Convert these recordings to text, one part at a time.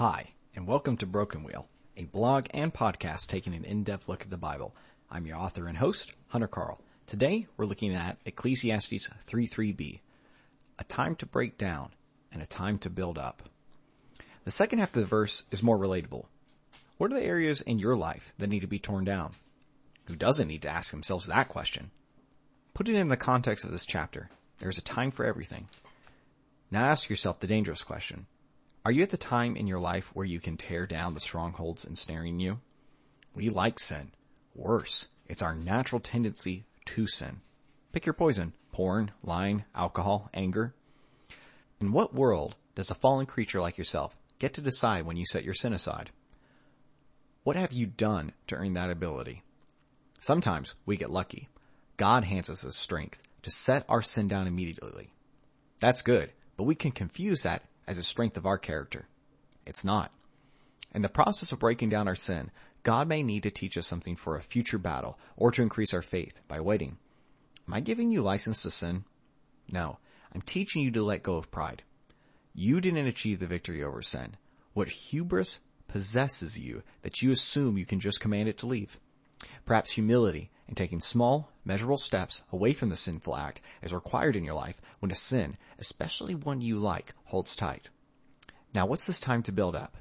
Hi, and welcome to Broken Wheel, a blog and podcast taking an in-depth look at the Bible. I'm your author and host, Hunter Carl. Today, we're looking at Ecclesiastes 3.3b, a time to break down and a time to build up. The second half of the verse is more relatable. What are the areas in your life that need to be torn down? Who doesn't need to ask themselves that question? Put it in the context of this chapter. There is a time for everything. Now ask yourself the dangerous question. Are you at the time in your life where you can tear down the strongholds ensnaring you? We like sin. Worse, it's our natural tendency to sin. Pick your poison. Porn, lying, alcohol, anger. In what world does a fallen creature like yourself get to decide when you set your sin aside? What have you done to earn that ability? Sometimes we get lucky. God hands us the strength to set our sin down immediately. That's good, but we can confuse that as a strength of our character. It's not. In the process of breaking down our sin, God may need to teach us something for a future battle or to increase our faith by waiting. Am I giving you license to sin? No. I'm teaching you to let go of pride. You didn't achieve the victory over sin. What hubris possesses you that you assume you can just command it to leave? Perhaps humility and taking small, measurable steps away from the sinful act is required in your life when a sin, especially one you like, holds tight. Now what's this time to build up?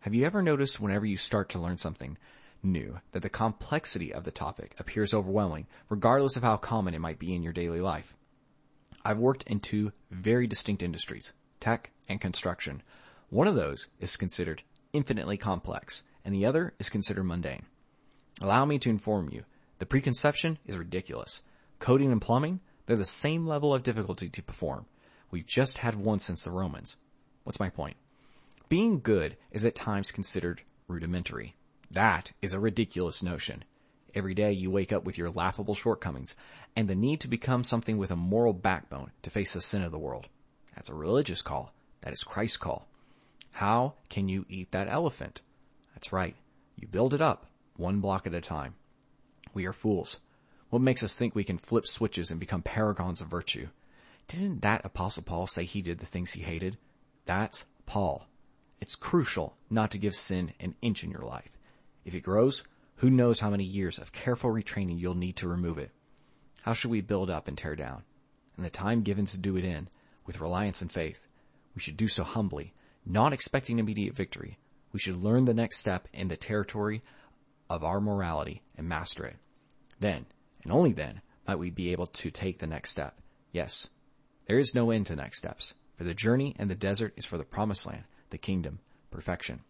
Have you ever noticed whenever you start to learn something new that the complexity of the topic appears overwhelming regardless of how common it might be in your daily life? I've worked in two very distinct industries, tech and construction. One of those is considered infinitely complex and the other is considered mundane. Allow me to inform you the preconception is ridiculous. Coding and plumbing, they're the same level of difficulty to perform. We've just had one since the Romans. What's my point? Being good is at times considered rudimentary. That is a ridiculous notion. Every day you wake up with your laughable shortcomings and the need to become something with a moral backbone to face the sin of the world. That's a religious call. That is Christ's call. How can you eat that elephant? That's right. You build it up one block at a time. We are fools. What makes us think we can flip switches and become paragons of virtue? Didn't that apostle Paul say he did the things he hated? That's Paul. It's crucial not to give sin an inch in your life. If it grows, who knows how many years of careful retraining you'll need to remove it. How should we build up and tear down? And the time given to do it in, with reliance and faith, we should do so humbly, not expecting immediate victory. We should learn the next step in the territory of our morality and master it. Then, and only then, might we be able to take the next step. Yes, there is no end to next steps, for the journey and the desert is for the promised land, the kingdom, perfection.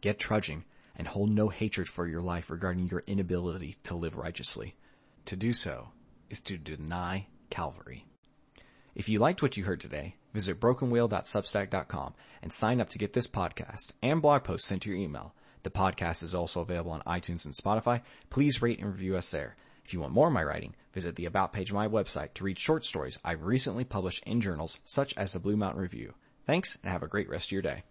Get trudging and hold no hatred for your life regarding your inability to live righteously. To do so is to deny Calvary. If you liked what you heard today, visit brokenwheel.substack.com and sign up to get this podcast and blog posts sent to your email. The podcast is also available on iTunes and Spotify. Please rate and review us there. If you want more of my writing, visit the About page of my website to read short stories I've recently published in journals such as the Blue Mountain Review. Thanks and have a great rest of your day.